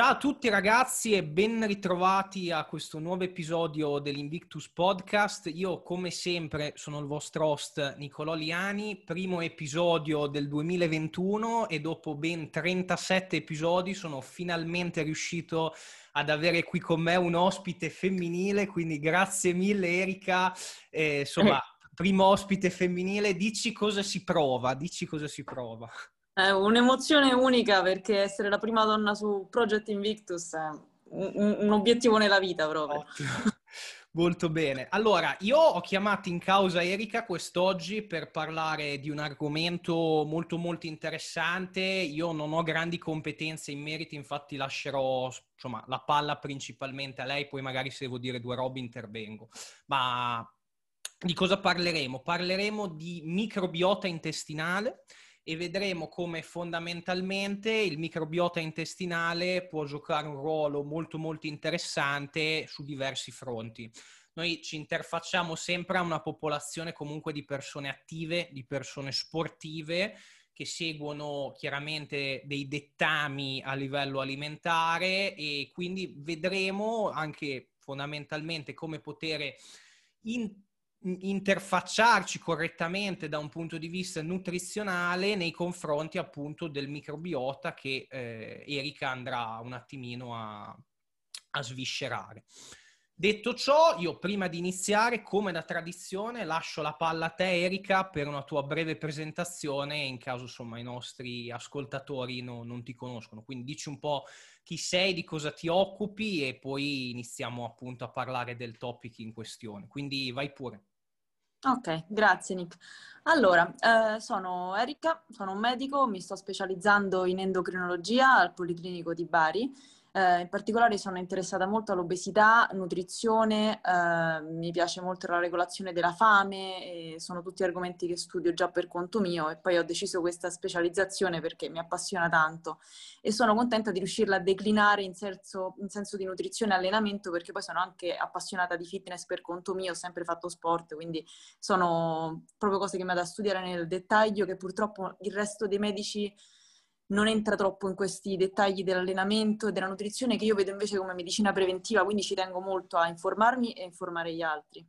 Ciao a tutti ragazzi e ben ritrovati a questo nuovo episodio dell'Invictus Podcast. Io come sempre sono il vostro host Nicolò Liani, primo episodio del 2021 e dopo ben 37 episodi sono finalmente riuscito ad avere qui con me un ospite femminile, quindi grazie mille Erika. Eh, insomma, primo ospite femminile, dici cosa si prova, dici cosa si prova. È un'emozione unica perché essere la prima donna su Project Invictus è un, un obiettivo nella vita proprio. Ottimo. Molto bene. Allora, io ho chiamato in causa Erika quest'oggi per parlare di un argomento molto molto interessante. Io non ho grandi competenze in merito, infatti lascerò insomma, la palla principalmente a lei, poi magari se devo dire due robe intervengo. Ma di cosa parleremo? Parleremo di microbiota intestinale e vedremo come fondamentalmente il microbiota intestinale può giocare un ruolo molto molto interessante su diversi fronti. Noi ci interfacciamo sempre a una popolazione comunque di persone attive, di persone sportive che seguono chiaramente dei dettami a livello alimentare e quindi vedremo anche fondamentalmente come poter in- interfacciarci correttamente da un punto di vista nutrizionale nei confronti appunto del microbiota che eh, Erika andrà un attimino a, a sviscerare. Detto ciò, io prima di iniziare, come da tradizione, lascio la palla a te, Erika, per una tua breve presentazione, in caso insomma i nostri ascoltatori no, non ti conoscono. Quindi dici un po' chi sei, di cosa ti occupi e poi iniziamo appunto a parlare del topic in questione. Quindi vai pure. Ok, grazie Nick. Allora, eh, sono Erika, sono un medico, mi sto specializzando in endocrinologia al Policlinico di Bari eh, in particolare sono interessata molto all'obesità, nutrizione, eh, mi piace molto la regolazione della fame, sono tutti argomenti che studio già per conto mio e poi ho deciso questa specializzazione perché mi appassiona tanto. E sono contenta di riuscirla a declinare in senso, in senso di nutrizione e allenamento perché poi sono anche appassionata di fitness per conto mio, ho sempre fatto sport, quindi sono proprio cose che mi vado a studiare nel dettaglio che purtroppo il resto dei medici non entra troppo in questi dettagli dell'allenamento e della nutrizione che io vedo invece come medicina preventiva, quindi ci tengo molto a informarmi e informare gli altri.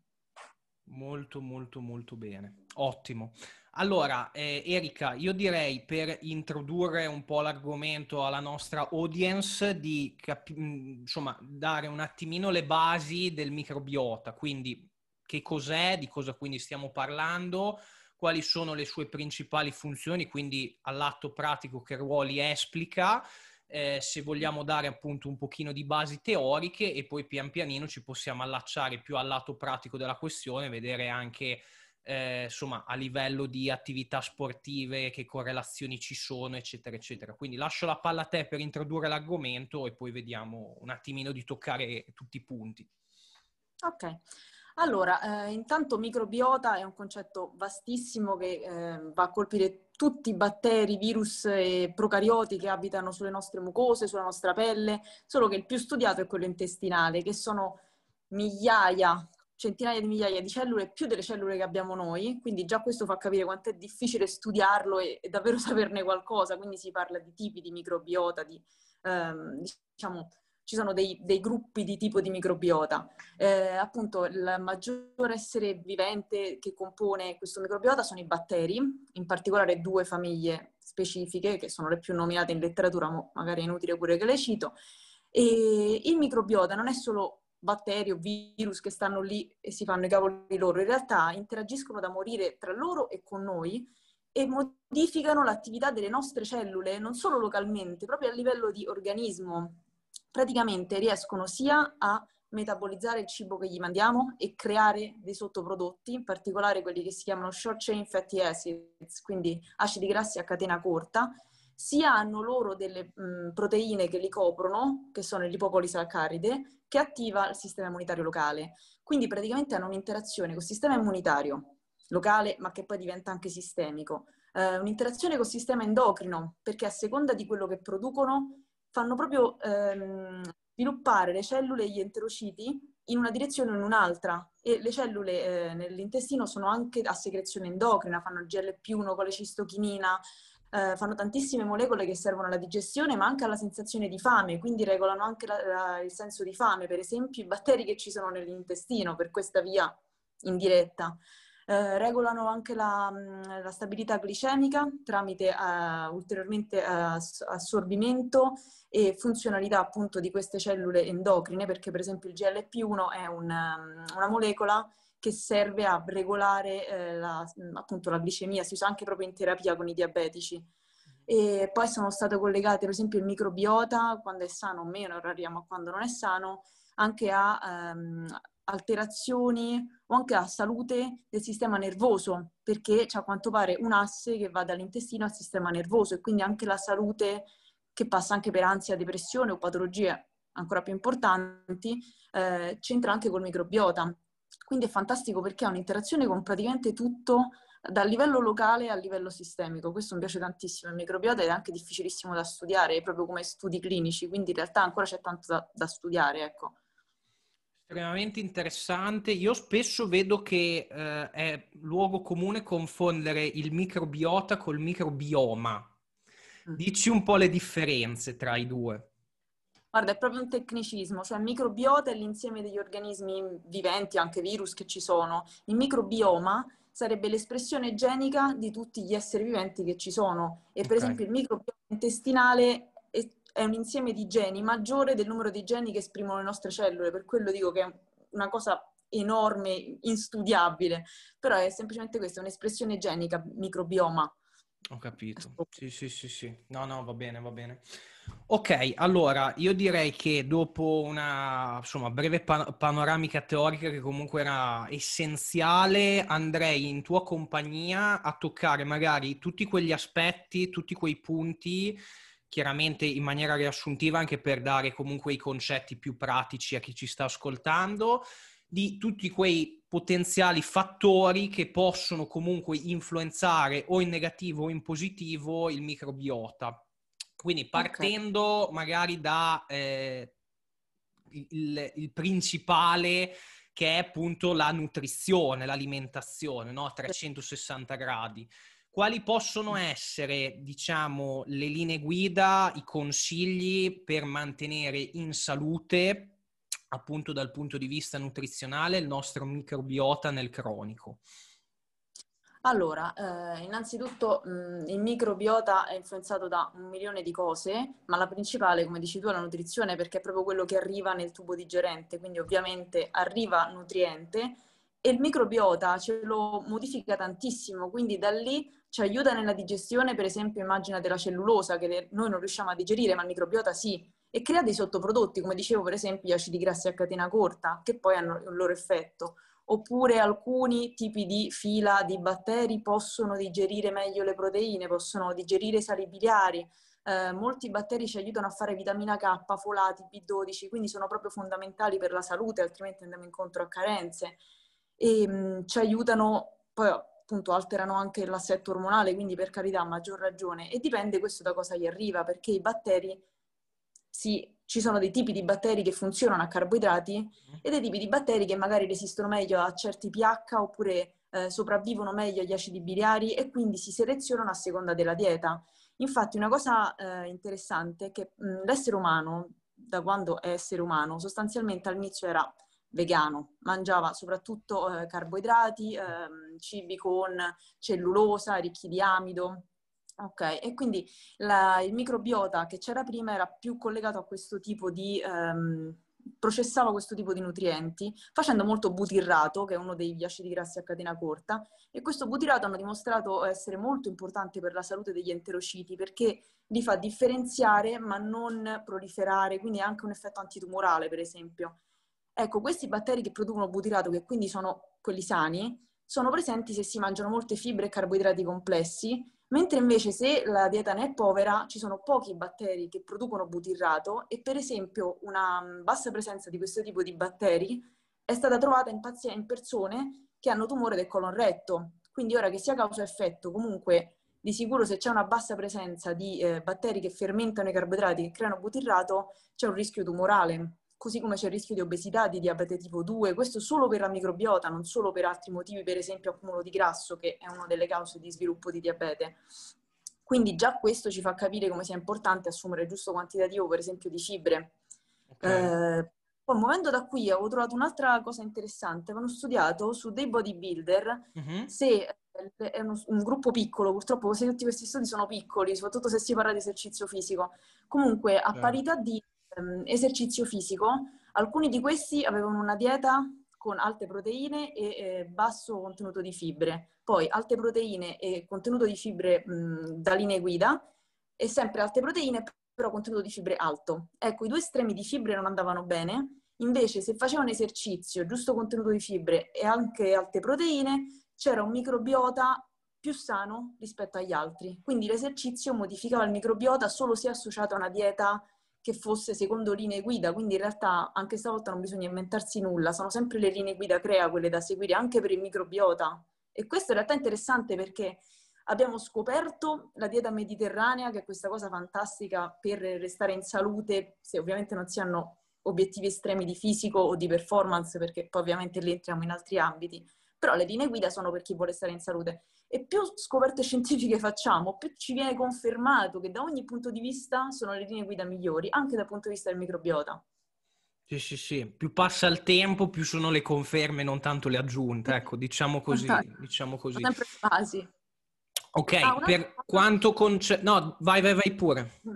Molto, molto, molto bene. Ottimo. Allora, eh, Erika, io direi per introdurre un po' l'argomento alla nostra audience di capi- insomma, dare un attimino le basi del microbiota, quindi che cos'è, di cosa quindi stiamo parlando, quali sono le sue principali funzioni, quindi all'atto pratico che ruoli esplica, eh, se vogliamo dare appunto un pochino di basi teoriche e poi pian pianino ci possiamo allacciare più al lato pratico della questione, vedere anche eh, insomma a livello di attività sportive che correlazioni ci sono, eccetera, eccetera. Quindi lascio la palla a te per introdurre l'argomento e poi vediamo un attimino di toccare tutti i punti. Ok. Allora, eh, intanto microbiota è un concetto vastissimo che eh, va a colpire tutti i batteri, virus e procarioti che abitano sulle nostre mucose, sulla nostra pelle, solo che il più studiato è quello intestinale, che sono migliaia, centinaia di migliaia di cellule, più delle cellule che abbiamo noi, quindi già questo fa capire quanto è difficile studiarlo e, e davvero saperne qualcosa, quindi si parla di tipi di microbiota, di ehm, diciamo ci sono dei, dei, gruppi di tipo di microbiota. Eh, appunto, il maggior essere vivente che compone questo microbiota sono i batteri, in particolare due famiglie specifiche, che sono le più nominate in letteratura, magari è inutile pure che le cito. E il microbiota non è solo batteri o virus che stanno lì e si fanno i cavoli loro, in realtà interagiscono da morire tra loro e con noi e modificano l'attività delle nostre cellule, non solo localmente, proprio a livello di organismo, praticamente riescono sia a metabolizzare il cibo che gli mandiamo e creare dei sottoprodotti, in particolare quelli che si chiamano short chain fatty acids, quindi acidi grassi a catena corta, sia hanno loro delle mh, proteine che li coprono, che sono l'ipopolisaccaride, che attiva il sistema immunitario locale. Quindi praticamente hanno un'interazione col sistema immunitario locale, ma che poi diventa anche sistemico. Uh, un'interazione col sistema endocrino, perché a seconda di quello che producono fanno proprio ehm, sviluppare le cellule e gli enterociti in una direzione o in un'altra e le cellule eh, nell'intestino sono anche a secrezione endocrina, fanno GLP1 con le cistochinina, eh, fanno tantissime molecole che servono alla digestione, ma anche alla sensazione di fame, quindi regolano anche la, la, il senso di fame, per esempio i batteri che ci sono nell'intestino per questa via indiretta. Eh, regolano anche la, mm, la, stabilità glicemica tramite eh, ulteriormente eh, assorbimento e funzionalità appunto di queste cellule endocrine, perché per esempio il GLP-1 è un, mm, una molecola che serve a regolare eh, la, appunto la glicemia, si usa anche proprio in terapia con i diabetici. E poi sono state collegate per esempio il microbiota, quando è sano o meno, arriviamo a quando non è sano, anche a ehm, alterazioni o anche a salute del sistema nervoso, perché c'è a quanto pare un asse che va dall'intestino al sistema nervoso e quindi anche la salute che passa anche per ansia, depressione o patologie ancora più importanti, eh, c'entra anche col microbiota. Quindi è fantastico perché ha un'interazione con praticamente tutto dal livello locale al livello sistemico. Questo mi piace tantissimo. Il microbiota è anche difficilissimo da studiare, proprio come studi clinici, quindi in realtà ancora c'è tanto da, da studiare. Ecco. Estremamente interessante. Io spesso vedo che eh, è luogo comune confondere il microbiota col microbioma. Mm. Dici un po' le differenze tra i due. Guarda, è proprio un tecnicismo, cioè il microbiota è l'insieme degli organismi viventi, anche virus che ci sono. Il microbioma sarebbe l'espressione genica di tutti gli esseri viventi che ci sono. E per okay. esempio il microbioma intestinale è, un insieme di geni maggiore del numero di geni che esprimono le nostre cellule, per quello dico che è una cosa enorme, instudiabile, però è semplicemente questa, un'espressione genica, microbioma. Ho capito. Sì, sì, sì, sì. No, no, va bene, va bene. Ok, allora io direi che dopo una insomma, breve pan- panoramica teorica che comunque era essenziale, andrei in tua compagnia a toccare magari tutti quegli aspetti, tutti quei punti, chiaramente in maniera riassuntiva anche per dare comunque i concetti più pratici a chi ci sta ascoltando, di tutti quei potenziali fattori che possono comunque influenzare o in negativo o in positivo il microbiota. Quindi partendo okay. magari da eh, il, il, principale che è appunto la nutrizione, l'alimentazione, no? a 360 gradi. Quali possono essere, diciamo, le linee guida, i consigli per mantenere in salute, appunto dal punto di vista nutrizionale, il nostro microbiota nel cronico? Allora, eh, innanzitutto mh, il microbiota è influenzato da un milione di cose, ma la principale, come dici tu, è la nutrizione perché è proprio quello che arriva nel tubo digerente, quindi ovviamente arriva nutriente e il microbiota ce lo modifica tantissimo, quindi da lì ci aiuta nella digestione, per esempio immagina della cellulosa che noi non riusciamo a digerire, ma il microbiota sì, e crea dei sottoprodotti, come dicevo per esempio gli acidi grassi a catena corta, che poi hanno il loro effetto oppure alcuni tipi di fila di batteri possono digerire meglio le proteine, possono digerire i sali biliari. Eh, molti batteri ci aiutano a fare vitamina K, folati, B12, quindi sono proprio fondamentali per la salute, altrimenti andiamo incontro a carenze. E mh, mm, ci aiutano, poi appunto alterano anche l'assetto ormonale, quindi per carità, maggior ragione. E dipende questo da cosa gli arriva, perché i batteri si ci sono dei tipi di batteri che funzionano a carboidrati mm-hmm. e dei tipi di batteri che magari resistono meglio a certi pH oppure eh, sopravvivono meglio agli acidi biliari e quindi si selezionano a seconda della dieta. Infatti una cosa eh, interessante è che mh, l'essere umano, da quando è essere umano, sostanzialmente all'inizio era vegano, mangiava soprattutto eh, carboidrati, ehm, cibi con cellulosa, ricchi di amido, Ok, e quindi la, il microbiota che c'era prima era più collegato a questo tipo di... Um, processava questo tipo di nutrienti facendo molto butirrato, che è uno degli acidi grassi a catena corta, e questo butirrato hanno dimostrato essere molto importante per la salute degli enterociti perché li fa differenziare ma non proliferare, quindi ha anche un effetto antitumorale, per esempio. Ecco, questi batteri che producono butirato, che quindi sono quelli sani, sono presenti se si mangiano molte fibre e carboidrati complessi Mentre invece se la dieta ne è povera, ci sono pochi batteri che producono butirrato e per esempio una mm, bassa presenza di questo tipo di batteri è stata trovata in, pazienti, in persone che hanno tumore del colon retto. Quindi ora che sia causa-effetto, comunque di sicuro se c'è una bassa presenza di eh, batteri che fermentano i carboidrati che creano butirrato, c'è un rischio tumorale così come c'è il rischio di obesità, di diabete tipo 2, questo solo per la microbiota, non solo per altri motivi, per esempio accumulo di grasso, che è una delle cause di sviluppo di diabete. Quindi già questo ci fa capire come sia importante assumere il giusto quantitativo, per esempio, di fibre. Okay. Eh, poi muovendo da qui avevo trovato un'altra cosa interessante, avevano studiato su dei bodybuilder uh-huh. se è uno, un gruppo piccolo, purtroppo quasi tutti questi studi sono piccoli, soprattutto se si parla di esercizio fisico. Comunque, a parità di um, esercizio fisico, alcuni di questi avevano una dieta con alte proteine e eh, basso contenuto di fibre. Poi alte proteine e contenuto di fibre mh, da linee guida e sempre alte proteine, però contenuto di fibre alto. Ecco, i due estremi di fibre non andavano bene, invece se facevano esercizio, giusto contenuto di fibre e anche alte proteine, c'era un microbiota più sano rispetto agli altri. Quindi l'esercizio modificava il microbiota solo se associato a una dieta che fosse secondo linee guida, quindi in realtà anche stavolta non bisogna inventarsi nulla, sono sempre le linee guida CREA quelle da seguire anche per il microbiota. E questo in realtà è interessante perché abbiamo scoperto la dieta mediterranea, che è questa cosa fantastica per restare in salute, se ovviamente non si hanno obiettivi estremi di fisico o di performance, perché poi ovviamente lì entriamo in altri ambiti però le linee guida sono per chi vuole stare in salute. E più scoperte scientifiche facciamo, più ci viene confermato che da ogni punto di vista sono le linee guida migliori, anche dal punto di vista del microbiota. Sì, sì, sì. Più passa il tempo, più sono le conferme, non tanto le aggiunte. Ecco, diciamo così. Diciamo così. Sempre basi. Ok, ah, per quanto concerne... No, vai, vai, vai pure. Mm.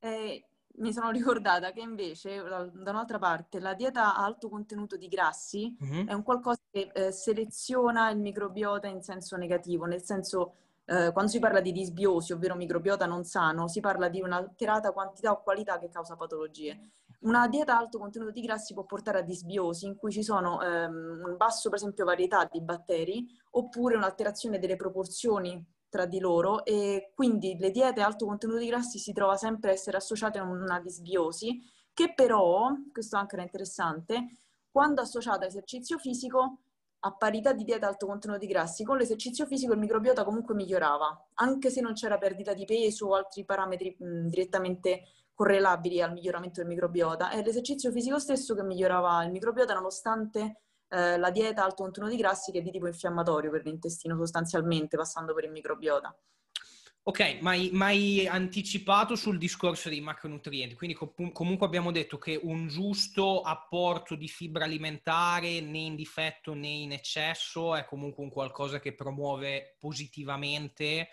Eh, mi sono ricordata che invece, da un'altra parte, la dieta a alto contenuto di grassi mm-hmm. è un qualcosa che eh, seleziona il microbiota in senso negativo, nel senso eh, quando si parla di disbiosi, ovvero microbiota non sano, si parla di un'alterata quantità o qualità che causa patologie. Una dieta a alto contenuto di grassi può portare a disbiosi in cui ci sono ehm, un basso, per esempio, varietà di batteri oppure un'alterazione delle proporzioni tra di loro e quindi le diete a alto contenuto di grassi si trova sempre a essere associate a una disbiosi che però, questo anche era interessante, quando associata all'esercizio fisico, a parità di dieta a alto contenuto di grassi, con l'esercizio fisico il microbiota comunque migliorava, anche se non c'era perdita di peso o altri parametri mh, direttamente correlabili al miglioramento del microbiota. È l'esercizio fisico stesso che migliorava il microbiota nonostante eh, la dieta alto contenuto di grassi che è di tipo infiammatorio per l'intestino sostanzialmente, passando per il microbiota. Ok, ma hai anticipato sul discorso dei macronutrienti, quindi com- comunque abbiamo detto che un giusto apporto di fibra alimentare né in difetto né in eccesso è comunque un qualcosa che promuove positivamente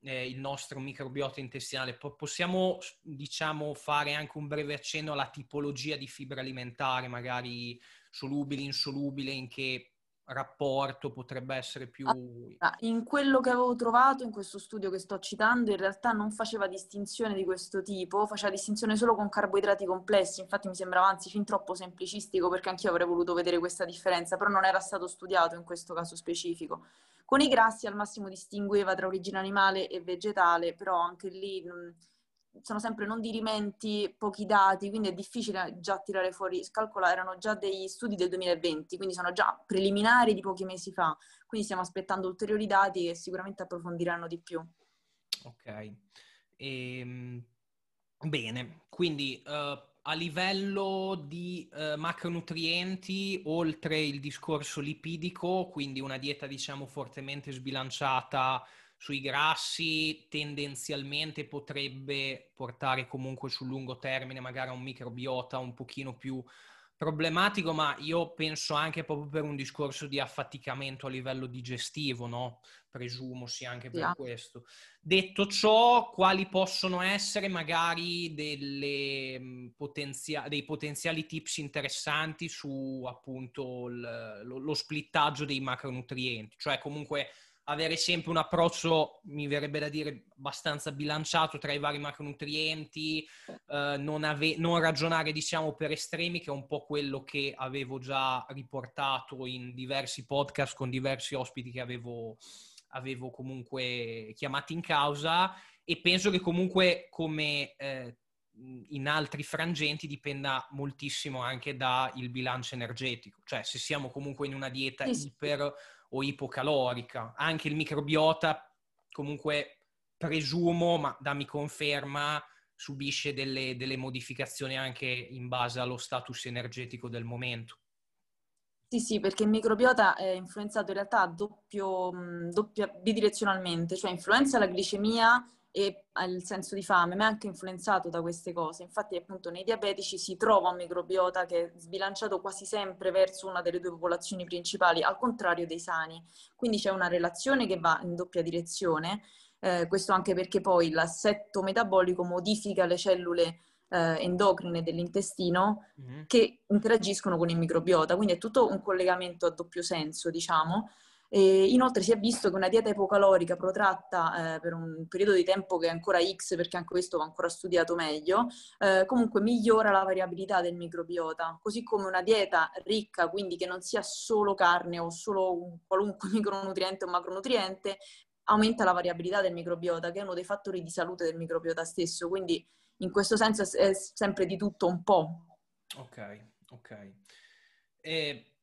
eh, il nostro microbiota intestinale. Po- possiamo, diciamo, fare anche un breve accenno alla tipologia di fibra alimentare, magari solubile, insolubile, in che rapporto potrebbe essere più... in quello che avevo trovato in questo studio che sto citando, in realtà non faceva distinzione di questo tipo, faceva distinzione solo con carboidrati complessi, infatti mi sembrava anzi fin troppo semplicistico perché anch'io avrei voluto vedere questa differenza, però non era stato studiato in questo caso specifico. Con i grassi al massimo distingueva tra origine animale e vegetale, però anche lì... Mh, sono sempre non dirimenti, pochi dati, quindi è difficile già tirare fuori. Calcola, erano già degli studi del 2020, quindi sono già preliminari di pochi mesi fa. Quindi stiamo aspettando ulteriori dati che sicuramente approfondiranno di più. Ok. Ehm, bene, quindi uh, a livello di uh, macronutrienti, oltre il discorso lipidico, quindi una dieta diciamo fortemente sbilanciata sui grassi tendenzialmente potrebbe portare comunque sul lungo termine magari a un microbiota un pochino più problematico, ma io penso anche proprio per un discorso di affaticamento a livello digestivo, no? Presumo sia anche per yeah. questo. Detto ciò, quali possono essere magari delle, mm, potenzia- dei potenziali tips interessanti su appunto l- lo-, lo splittaggio dei macronutrienti? Cioè comunque avere sempre un approccio, mi verrebbe da dire, abbastanza bilanciato tra i vari macronutrienti, eh, non, ave- non, ragionare, diciamo, per estremi, che è un po' quello che avevo già riportato in diversi podcast con diversi ospiti che avevo, avevo comunque chiamati in causa. E penso che comunque come... Eh, in altri frangenti dipenda moltissimo anche dal bilancio energetico, cioè se siamo comunque in una dieta sì, iper o ipocalorica. Anche il microbiota, comunque presumo, ma dammi conferma, subisce delle, delle modificazioni anche in base allo status energetico del momento. Sì, sì, perché il microbiota è influenzato in realtà doppio, doppia, bidirezionalmente, cioè influenza la glicemia e il senso di fame, ma è anche influenzato da queste cose. Infatti, appunto, nei diabetici si trova un microbiota che è sbilanciato quasi sempre verso una delle due popolazioni principali, al contrario dei sani. Quindi c'è una relazione che va in doppia direzione. Eh, questo anche perché poi l'assetto metabolico modifica le cellule eh, endocrine dell'intestino mm-hmm. che interagiscono con il microbiota, quindi è tutto un collegamento a doppio senso, diciamo. E inoltre si è visto che una dieta ipocalorica protratta eh, per un periodo di tempo che è ancora X, perché anche questo va ancora studiato meglio, eh, comunque migliora la variabilità del microbiota, così come una dieta ricca, quindi che non sia solo carne o solo un qualunque micronutriente o macronutriente, aumenta la variabilità del microbiota, che è uno dei fattori di salute del microbiota stesso. Quindi in questo senso è sempre di tutto un po'. Ok, ok. E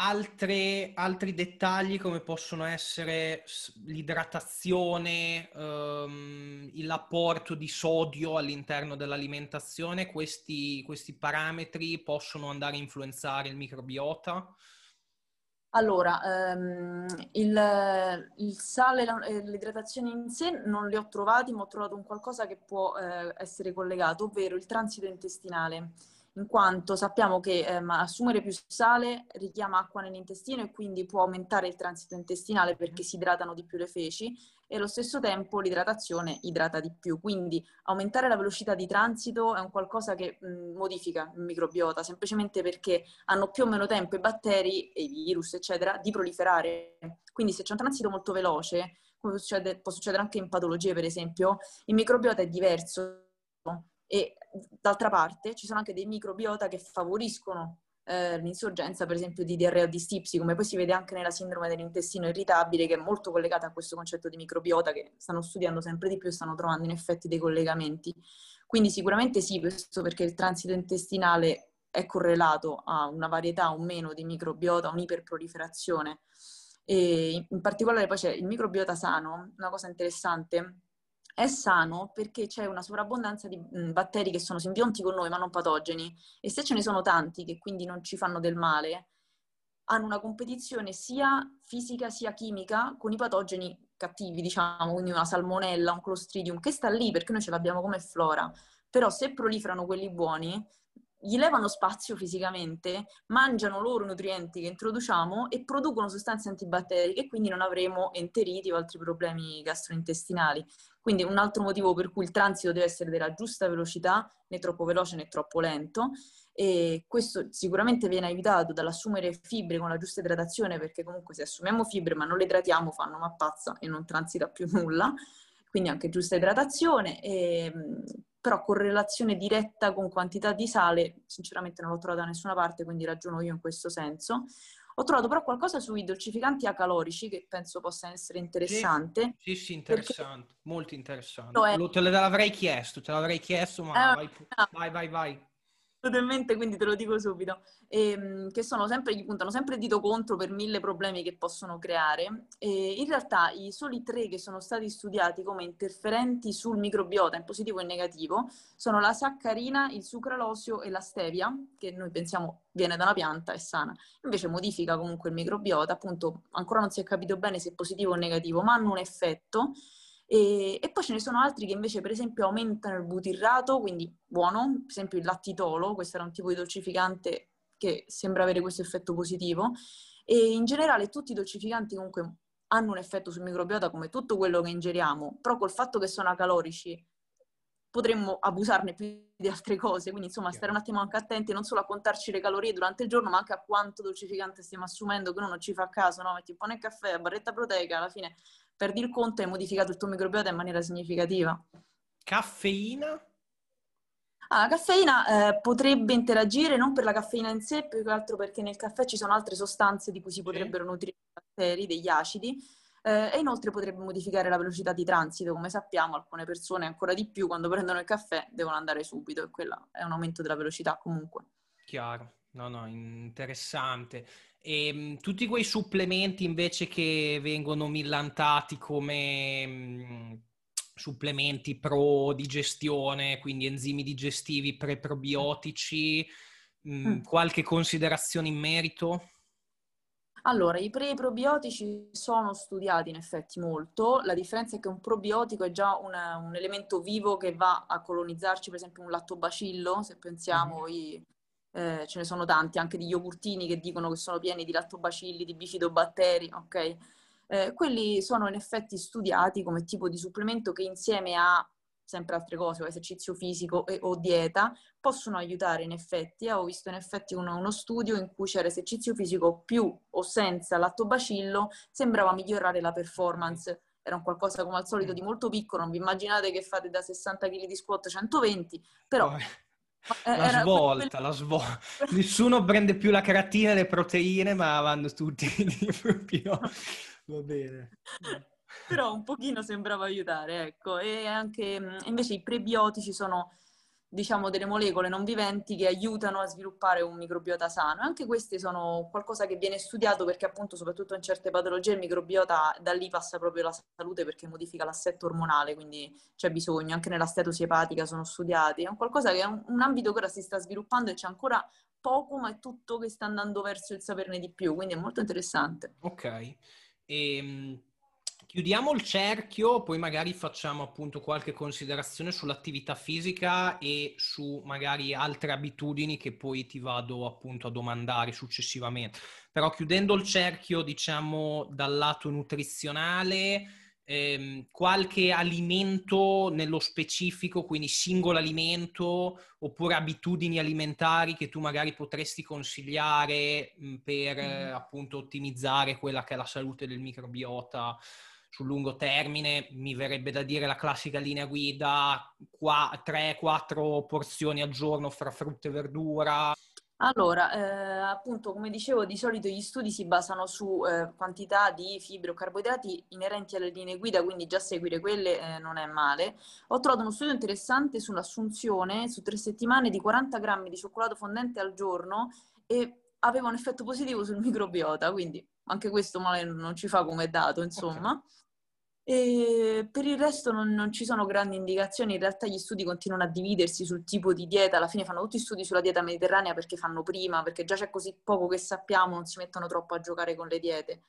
altre, altri dettagli come possono essere l'idratazione, um, l'apporto di sodio all'interno dell'alimentazione, questi, questi parametri possono andare a influenzare il microbiota? Allora, ehm, il, il, sale e l'idratazione in sé non li ho trovati, ma ho trovato un qualcosa che può eh, essere collegato, ovvero il transito intestinale, in quanto sappiamo che eh, assumere più sale richiama acqua nell'intestino e quindi può aumentare il transito intestinale perché si idratano di più le feci e allo stesso tempo l'idratazione idrata di più. Quindi aumentare la velocità di transito è un qualcosa che mh, modifica il microbiota, semplicemente perché hanno più o meno tempo i batteri, e i virus, eccetera, di proliferare. Quindi se c'è un transito molto veloce, come succede, può succedere anche in patologie, per esempio, il microbiota è diverso. E d'altra parte ci sono anche dei microbiota che favoriscono eh, l'insorgenza per esempio di diarrea o di stipsi, come poi si vede anche nella sindrome dell'intestino irritabile, che è molto collegata a questo concetto di microbiota che stanno studiando sempre di più e stanno trovando in effetti dei collegamenti. Quindi sicuramente sì, questo perché il transito intestinale è correlato a una varietà o meno di microbiota, un'iperproliferazione. E in particolare poi c'è il microbiota sano, una cosa interessante è sano perché c'è una sovrabbondanza di batteri che sono simbionti con noi ma non patogeni e se ce ne sono tanti che quindi non ci fanno del male, hanno una competizione sia fisica sia chimica con i patogeni cattivi, diciamo, quindi una salmonella, un clostridium, che sta lì perché noi ce l'abbiamo come flora. Però se proliferano quelli buoni, gli levano spazio fisicamente, mangiano loro nutrienti che introduciamo e producono sostanze antibatteriche e quindi non avremo enteriti o altri problemi gastrointestinali. Quindi un altro motivo per cui il transito deve essere della giusta velocità, né troppo veloce né troppo lento. E questo sicuramente viene aiutato dall'assumere fibre con la giusta idratazione, perché comunque se assumiamo fibre ma non le idratiamo fanno mappazza e non transita più nulla. Quindi anche giusta idratazione. E, però correlazione diretta con quantità di sale, sinceramente non l'ho trovata da nessuna parte, quindi ragiono io in questo senso. Ho trovato però qualcosa sui dolcificanti acalorici che penso possa essere interessante. Sì, sì, sì interessante, molto interessante. È... Lo, te l'avrei chiesto, te l'avrei chiesto, ma eh, vai, no. vai, vai, vai totalmente, quindi te lo dico subito, e, ehm, che sempre, gli puntano sempre il dito contro per mille problemi che possono creare. E in realtà i soli tre che sono stati studiati come interferenti sul microbiota in positivo e in negativo sono la saccarina, il sucralosio e la stevia, che noi pensiamo viene da una pianta, è sana, invece modifica comunque il microbiota, appunto ancora non si è capito bene se è positivo o negativo, ma hanno un effetto e, e, poi ce ne sono altri che invece, per esempio, aumentano il butirrato, quindi buono, per esempio il lattitolo, questo era un tipo di dolcificante che sembra avere questo effetto positivo. E in generale tutti i dolcificanti comunque hanno un effetto sul microbiota come tutto quello che ingeriamo, però col fatto che sono acalorici potremmo abusarne più di altre cose, quindi insomma stare un attimo anche attenti non solo a contarci le calorie durante il giorno, ma anche a quanto dolcificante stiamo assumendo, che uno non ci fa caso, no? Metti un po' nel caffè, barretta proteica, alla fine perdi il conto e hai modificato il tuo microbiota in maniera significativa. Caffeina? Ah, la caffeina eh, potrebbe interagire non per la caffeina in sé, più che altro perché nel caffè ci sono altre sostanze di cui si potrebbero nutrire i batteri, degli acidi, eh, e inoltre potrebbe modificare la velocità di transito. Come sappiamo, alcune persone ancora di più quando prendono il caffè devono andare subito e quello è un aumento della velocità comunque. Chiaro, no, no, interessante. E ehm, tutti quei supplementi invece che vengono millantati come mh, supplementi pro digestione, quindi enzimi digestivi pre-probiotici, mh, mm. qualche considerazione in merito? Allora, i pre-probiotici sono studiati in effetti molto, la differenza è che un probiotico è già una, un elemento vivo che va a colonizzarci, per esempio un lattobacillo, se pensiamo, mm-hmm. i, eh, ce ne sono tanti, anche di yogurtini che dicono che sono pieni di lattobacilli, di bifidobatteri, ok? Eh, quelli sono in effetti studiati come tipo di supplemento che insieme a sempre altre cose, o esercizio fisico e, o dieta, possono aiutare in effetti. Ho visto in effetti uno, uno, studio in cui c'era esercizio fisico più o senza lattobacillo, sembrava migliorare la performance. Era un qualcosa come al solito di molto piccolo, non vi immaginate che fate da 60 kg di squat 120, però... Eh, la svolta, quel... la svolta. Nessuno prende più la creatina e le proteine, ma vanno tutti proprio... Va bene. Però un pochino sembrava aiutare, ecco. E anche invece i prebiotici sono, diciamo, delle molecole non viventi che aiutano a sviluppare un microbiota sano. Anche questi sono qualcosa che viene studiato perché appunto, soprattutto in certe patologie, il microbiota da lì passa proprio la salute perché modifica l'assetto ormonale, quindi c'è bisogno. Anche nella statosi epatica sono studiati. È un qualcosa che è un, un ambito che ora si sta sviluppando e c'è ancora poco, ma è tutto che sta andando verso il saperne di più, quindi è molto interessante. Ok. E, ehm, Chiudiamo il cerchio, poi magari facciamo appunto qualche considerazione sull'attività fisica e su magari altre abitudini che poi ti vado appunto a domandare successivamente. Però chiudendo il cerchio, diciamo, dal lato nutrizionale, ehm, qualche alimento nello specifico, quindi singolo alimento, oppure abitudini alimentari che tu magari potresti consigliare mh, per mm. appunto ottimizzare quella che è la salute del microbiota sul lungo termine mi verrebbe da dire la classica linea guida, 3-4 porzioni al giorno fra frutta e verdura. Allora, eh, appunto, come dicevo, di solito gli studi si basano su eh, quantità di fibre o carboidrati inerenti alle linee guida, quindi già seguire quelle eh, non è male. Ho trovato uno studio interessante sull'assunzione su tre settimane di 40 grammi di cioccolato fondente al giorno e aveva un effetto positivo sul microbiota, quindi anche questo male non ci fa come dato, insomma. Okay. E per il resto non, non, ci sono grandi indicazioni, in realtà gli studi continuano a dividersi sul tipo di dieta, alla fine fanno tutti studi sulla dieta mediterranea perché fanno prima, perché già c'è così poco che sappiamo, non si mettono troppo a giocare con le diete.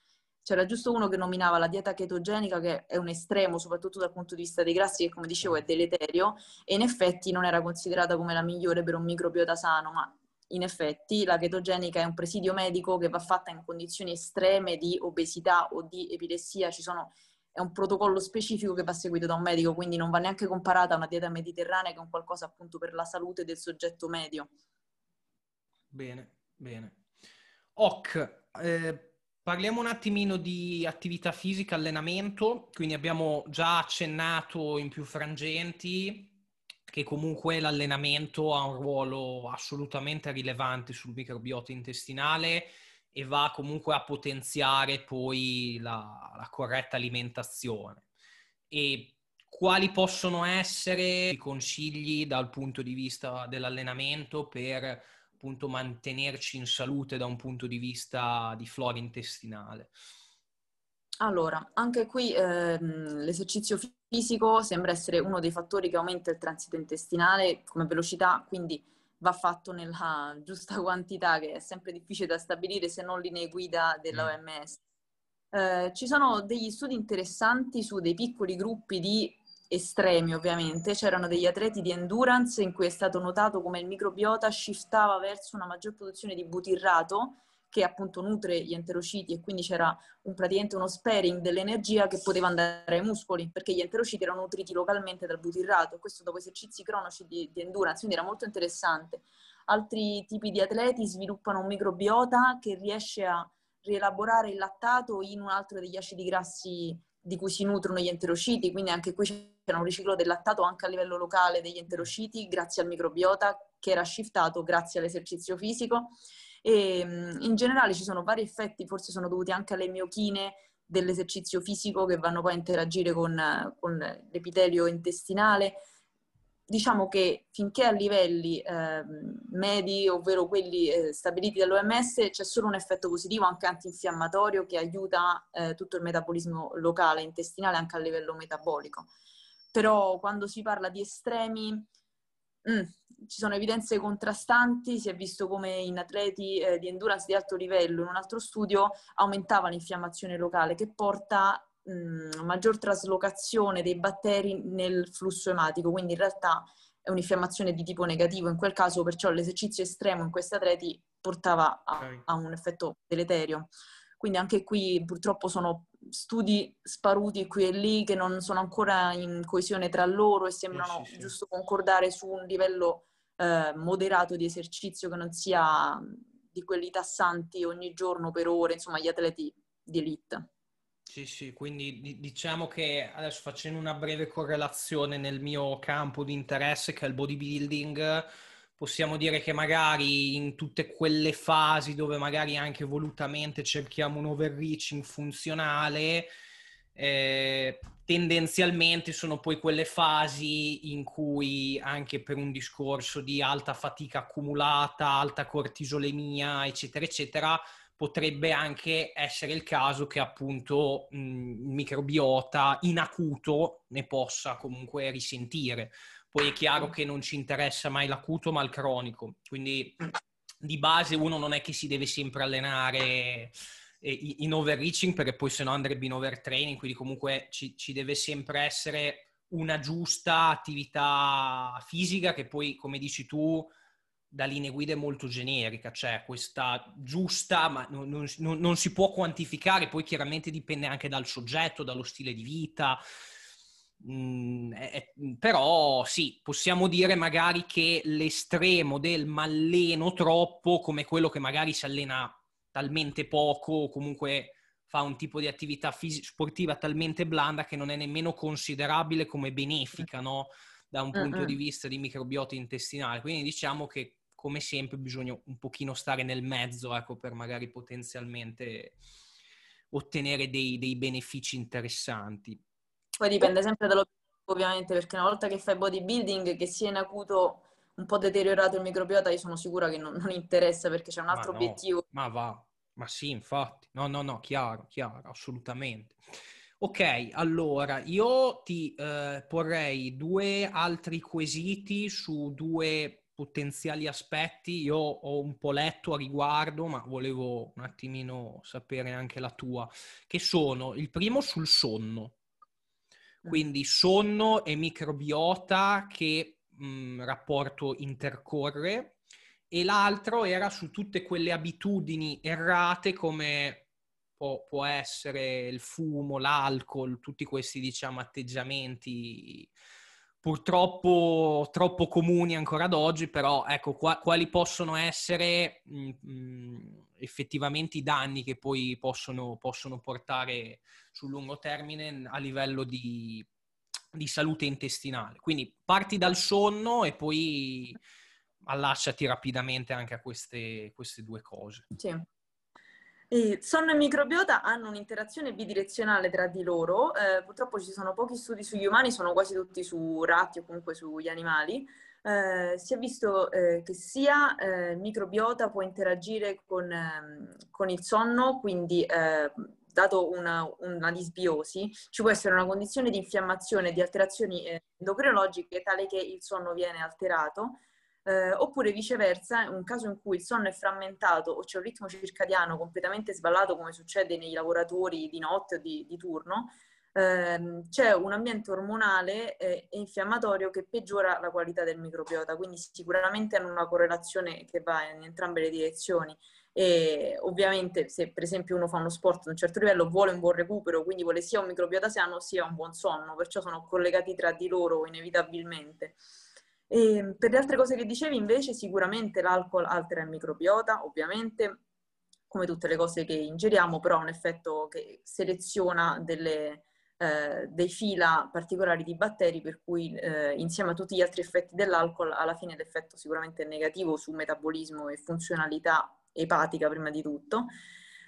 C'era giusto uno che nominava la dieta chetogenica, che è un estremo, soprattutto dal punto di vista dei grassi, che come dicevo è deleterio, e in effetti non era considerata come la migliore per un microbiota sano, ma in effetti la chetogenica è un presidio medico che va fatta in condizioni estreme di obesità o di epilessia, sono è un protocollo specifico che va seguito da un medico, quindi non va neanche comparata a una dieta mediterranea che è un qualcosa appunto per la salute del soggetto medio. Bene, bene. Ok, eh, parliamo un attimino di attività fisica, allenamento, quindi abbiamo già accennato in più frangenti che comunque l'allenamento ha un ruolo assolutamente rilevante sul microbiota intestinale e va comunque a potenziare poi la, la corretta alimentazione. E quali possono essere i consigli dal punto di vista dell'allenamento per appunto mantenerci in salute da un punto di vista di flora intestinale? Allora, anche qui ehm, l'esercizio fisico sembra essere uno dei fattori che aumenta il transito intestinale come velocità, quindi va fatto nella giusta quantità, che è sempre difficile da stabilire se non linee guida dell'OMS. Mm. Eh, ci sono degli studi interessanti su dei piccoli gruppi di estremi, ovviamente. C'erano degli atleti di endurance in cui è stato notato come il microbiota shiftava verso una maggior produzione di butirrato, che appunto nutre gli enterociti e quindi c'era un, praticamente uno sparing dell'energia che poteva andare ai muscoli perché gli enterociti erano nutriti localmente dal butirrato questo dopo esercizi cronici di, di endurance, quindi era molto interessante. Altri tipi di atleti sviluppano un microbiota che riesce a rielaborare il lattato in un altro degli acidi grassi di cui si nutrono gli enterociti, quindi anche qui c'era un riciclo del lattato anche a livello locale degli enterociti grazie al microbiota che era shiftato grazie all'esercizio fisico e in generale ci sono vari effetti, forse sono dovuti anche alle miochine dell'esercizio fisico che vanno poi a interagire con, con l'epitelio intestinale. Diciamo che finché a livelli eh, medi, ovvero quelli eh, stabiliti dall'OMS, c'è solo un effetto positivo anche antinfiammatorio che aiuta eh, tutto il metabolismo locale intestinale anche a livello metabolico. Però quando si parla di estremi, Mm, ci sono evidenze contrastanti, si è visto come in atleti eh, di endurance di alto livello in un altro studio aumentava l'infiammazione locale che porta mh, mm, maggior traslocazione dei batteri nel flusso ematico, quindi in realtà è un'infiammazione di tipo negativo, in quel caso perciò l'esercizio estremo in questi atleti portava a, a un effetto deleterio. Quindi anche qui purtroppo sono studi sparuti qui e lì che non sono ancora in coesione tra loro e sembrano sì, sì, giusto concordare su un livello eh, moderato di esercizio che non sia di quelli tassanti ogni giorno per ore, insomma gli atleti di elite. Sì, sì, quindi diciamo che adesso facendo una breve correlazione nel mio campo di interesse che è il bodybuilding, possiamo dire che magari in tutte quelle fasi dove magari anche volutamente cerchiamo un overreaching funzionale, eh, tendenzialmente sono poi quelle fasi in cui anche per un discorso di alta fatica accumulata, alta cortisolemia, eccetera, eccetera, potrebbe anche essere il caso che appunto il microbiota in acuto ne possa comunque risentire. Poi è chiaro che non ci interessa mai l'acuto ma il cronico, quindi di base uno non è che si deve sempre allenare eh, in overreaching perché poi se no andrebbe in overtraining, quindi comunque ci, ci deve sempre essere una giusta attività fisica che poi, come dici tu, da linee guida è molto generica, cioè questa giusta, ma non, non, non, si può quantificare, poi chiaramente dipende anche dal soggetto, dallo stile di vita. Mm, è, però sì, possiamo dire magari che l'estremo del malleno troppo, come quello che magari si allena talmente poco o comunque fa un tipo di attività fis- sportiva talmente blanda che non è nemmeno considerabile come benefica, no? Da un punto uh-uh. di vista di microbiota intestinale. Quindi diciamo che come sempre bisogna un pochino stare nel mezzo, ecco, per magari potenzialmente ottenere dei, dei benefici interessanti. Poi dipende sempre dall'obiettivo, ovviamente, perché una volta che fai bodybuilding, che sia in acuto un po' deteriorato il microbiota, io sono sicura che non, non interessa perché c'è un altro ma no, obiettivo. Ma va, ma sì, infatti. No, no, no, chiaro, chiaro, assolutamente. Ok, allora io ti eh, porrei due altri quesiti su due potenziali aspetti. Io ho un po' letto a riguardo, ma volevo un attimino sapere anche la tua, che sono il primo sul sonno. Mm. Quindi sonno e microbiota, che mh, mm, rapporto intercorre, e l'altro era su tutte quelle abitudini errate come può, può essere il fumo, l'alcol, tutti questi diciamo atteggiamenti purtroppo troppo comuni ancora ad oggi, però ecco qua, quali possono essere mh, mm, mh, effettivamente i danni che poi possono, possono, portare sul lungo termine a livello di, di, salute intestinale. Quindi parti dal sonno e poi allacciati rapidamente anche a queste, queste due cose. Sì. E sonno e microbiota hanno un'interazione bidirezionale tra di loro, eh, purtroppo ci sono pochi studi sugli umani, sono quasi tutti su ratti o comunque sugli animali. Eh, si è visto eh, che sia eh, microbiota può interagire con, ehm, con il sonno, quindi eh, dato una, una, disbiosi, ci può essere una condizione di infiammazione di alterazioni eh, endocrinologiche tale che il sonno viene alterato eh, oppure viceversa, un caso in cui il sonno è frammentato o c'è un ritmo circadiano completamente sballato come succede nei lavoratori di notte o di, di turno, ehm, c'è un ambiente ormonale eh, e infiammatorio che peggiora la qualità del microbiota, quindi sicuramente hanno una correlazione che va in entrambe le direzioni. E ovviamente se per esempio uno fa uno sport a un certo livello vuole un buon recupero, quindi vuole sia un microbiota sano sia un buon sonno, perciò sono collegati tra di loro inevitabilmente. E ehm, per le altre cose che dicevi, invece, sicuramente l'alcol altera il microbiota, ovviamente, come tutte le cose che ingeriamo, però ha un effetto che seleziona delle, eh, dei fila particolari di batteri, per cui eh, insieme a tutti gli altri effetti dell'alcol, alla fine l'effetto sicuramente è negativo su metabolismo e funzionalità epatica prima di tutto.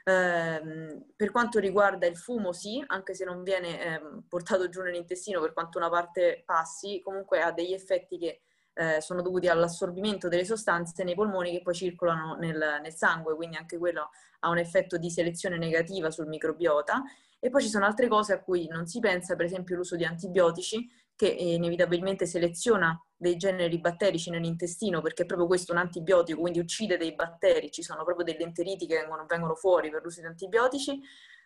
Eh, per quanto riguarda il fumo, sì, anche se non viene eh, portato giù nell'intestino per quanto una parte passi, comunque ha degli effetti che eh, sono dovuti all'assorbimento delle sostanze nei polmoni che poi circolano nel, nel, sangue, quindi anche quello ha un effetto di selezione negativa sul microbiota. E poi ci sono altre cose a cui non si pensa, per esempio l'uso di antibiotici, che inevitabilmente seleziona dei generi batterici nell'intestino perché è proprio questo un antibiotico, quindi uccide dei batteri, ci sono proprio delle enteriti che vengono, vengono fuori per l'uso di antibiotici.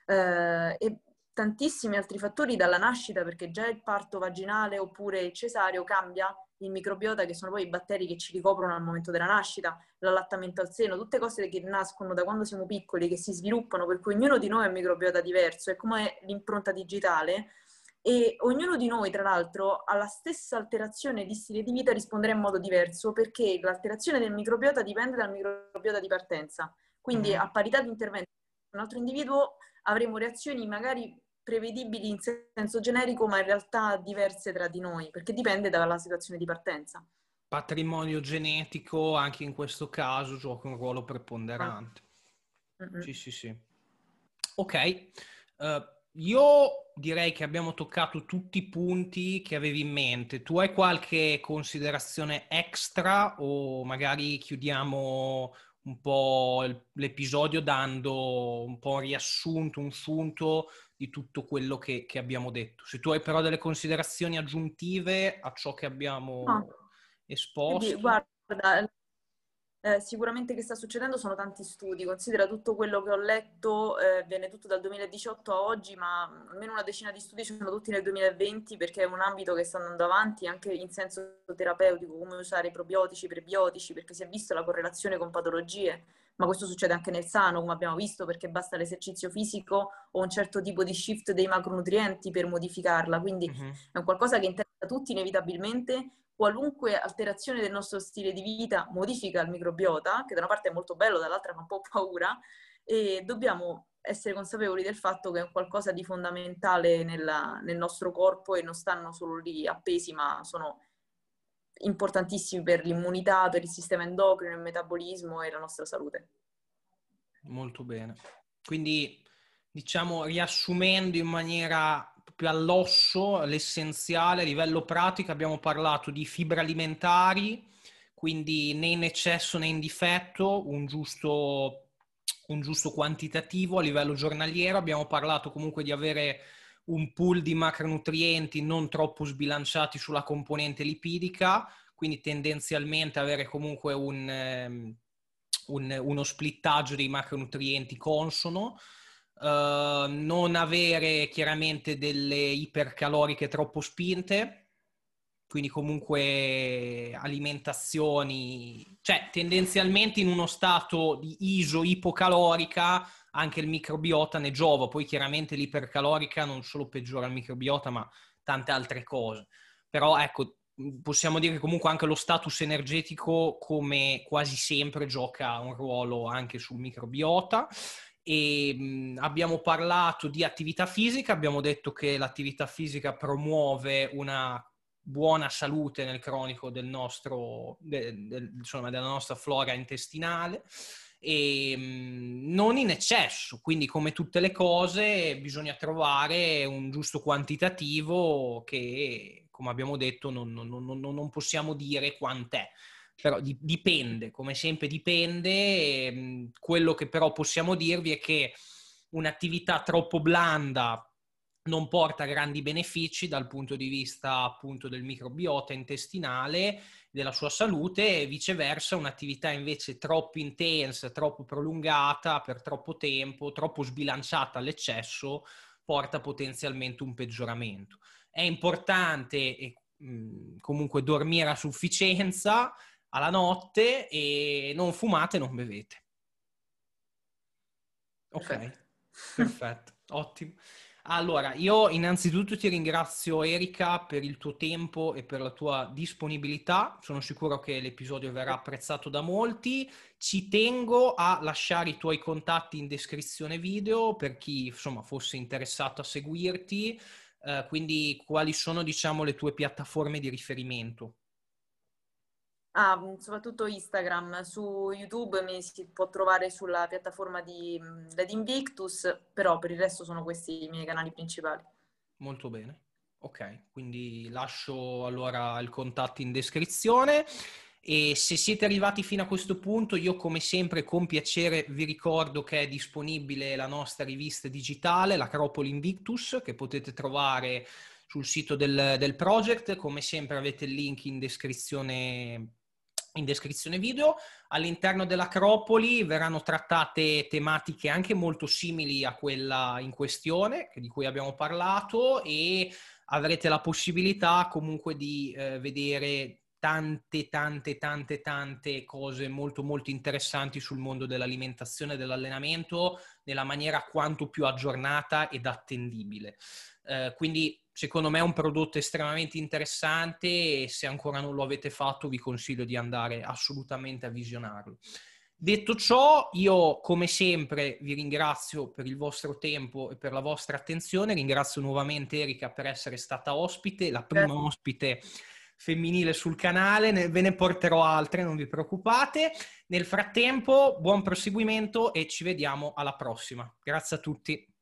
Eh, e tantissimi altri fattori dalla nascita perché già il parto vaginale oppure il cesareo cambia il microbiota che sono poi i batteri che ci ricoprono al momento della nascita, l'allattamento al seno, tutte cose che nascono da quando siamo piccoli, che si sviluppano, per cui ognuno di noi ha un microbiota diverso, è come l'impronta digitale e ognuno di noi, tra l'altro, alla stessa alterazione di stile di vita risponderà in modo diverso perché l'alterazione del microbiota dipende dal microbiota di partenza. Quindi mm-hmm. a parità di intervento un altro individuo avremo reazioni magari prevedibili in senso generico, ma in realtà diverse tra di noi, perché dipende dalla situazione di partenza. Patrimonio genetico anche in questo caso gioca un ruolo preponderante. Ah. Sì, sì, sì. Ok. Uh, io direi che abbiamo toccato tutti i punti che avevi in mente. Tu hai qualche considerazione extra o magari chiudiamo un po' l'episodio dando un po' un riassunto, un sunto di tutto quello che, che abbiamo detto. Se tu hai però delle considerazioni aggiuntive a ciò che abbiamo no. esposto. Quindi, guarda, eh, sicuramente che sta succedendo sono tanti studi, considera tutto quello che ho letto, eh, viene tutto dal 2018 a oggi, ma almeno una decina di studi sono tutti nel 2020 perché è un ambito che sta andando avanti anche in senso terapeutico, come usare probiotici, prebiotici, perché si è visto la correlazione con patologie, ma questo succede anche nel sano, come abbiamo visto, perché basta l'esercizio fisico o un certo tipo di shift dei macronutrienti per modificarla, quindi uh-huh. è un qualcosa che interessa tutti inevitabilmente qualunque alterazione del nostro stile di vita modifica il microbiota, che da una parte è molto bello, dall'altra fa un po' paura, e dobbiamo essere consapevoli del fatto che è qualcosa di fondamentale nella, nel nostro corpo e non stanno solo lì appesi, ma sono importantissimi per l'immunità, per il sistema endocrino, il metabolismo e la nostra salute. Molto bene. Quindi, diciamo, riassumendo in maniera più all'osso, l'essenziale, a livello pratico abbiamo parlato di fibre alimentari, quindi né in eccesso né in difetto, un giusto, un giusto quantitativo a livello giornaliero, abbiamo parlato comunque di avere un pool di macronutrienti non troppo sbilanciati sulla componente lipidica, quindi tendenzialmente avere comunque un, ehm, un, uno splittaggio dei macronutrienti consono. Uh, non avere chiaramente delle ipercaloriche troppo spinte, quindi comunque alimentazioni, cioè tendenzialmente in uno stato di iso ipocalorica anche il microbiota ne giova, poi chiaramente l'ipercalorica non solo peggiora il microbiota ma tante altre cose, però ecco possiamo dire che comunque anche lo status energetico come quasi sempre gioca un ruolo anche sul microbiota e mh, abbiamo parlato di attività fisica, abbiamo detto che l'attività fisica promuove una buona salute nel cronico del nostro, de, de, insomma, della nostra flora intestinale e non in eccesso, quindi come tutte le cose bisogna trovare un giusto quantitativo che, come abbiamo detto, non, non, non, non possiamo dire quant'è però dipende, come sempre dipende. Ehm, quello che però possiamo dirvi è che un'attività troppo blanda non porta grandi benefici dal punto di vista appunto del microbiota intestinale, della sua salute e viceversa un'attività invece troppo intensa, troppo prolungata per troppo tempo, troppo sbilanciata all'eccesso porta potenzialmente un peggioramento. È importante e, mh, comunque dormire a sufficienza, alla notte e non fumate, non bevete. Ok, perfetto, perfetto. ottimo. Allora, io innanzitutto ti ringrazio Erika per il tuo tempo e per la tua disponibilità. Sono sicuro che l'episodio verrà apprezzato da molti. Ci tengo a lasciare i tuoi contatti in descrizione video per chi insomma fosse interessato a seguirti. Uh, quindi quali sono diciamo le tue piattaforme di riferimento? Ah, mm, soprattutto Instagram, su YouTube mi si può trovare sulla piattaforma di Led mm, Invictus, però per il resto sono questi i miei canali principali. Molto bene. Ok, quindi lascio allora il contatto in descrizione. E se siete arrivati fino a questo punto, io come sempre con piacere vi ricordo che è disponibile la nostra rivista digitale, l'Acropoli Invictus, che potete trovare sul sito del, del project. Come sempre avete il link in descrizione in descrizione video. All'interno dell'Acropoli verranno trattate tematiche anche molto simili a quella in questione, di cui abbiamo parlato, e avrete la possibilità comunque di eh, vedere tante, tante, tante, tante cose molto, molto interessanti sul mondo dell'alimentazione e dell'allenamento nella maniera quanto più aggiornata ed attendibile. Eh, quindi secondo me è un prodotto estremamente interessante e se ancora non lo avete fatto vi consiglio di andare assolutamente a visionarlo. Detto ciò, io come sempre vi ringrazio per il vostro tempo e per la vostra attenzione. Ringrazio nuovamente Erika per essere stata ospite, la prima ospite femminile sul canale, ve ne porterò altre, non vi preoccupate. Nel frattempo, buon proseguimento e ci vediamo alla prossima. Grazie a tutti.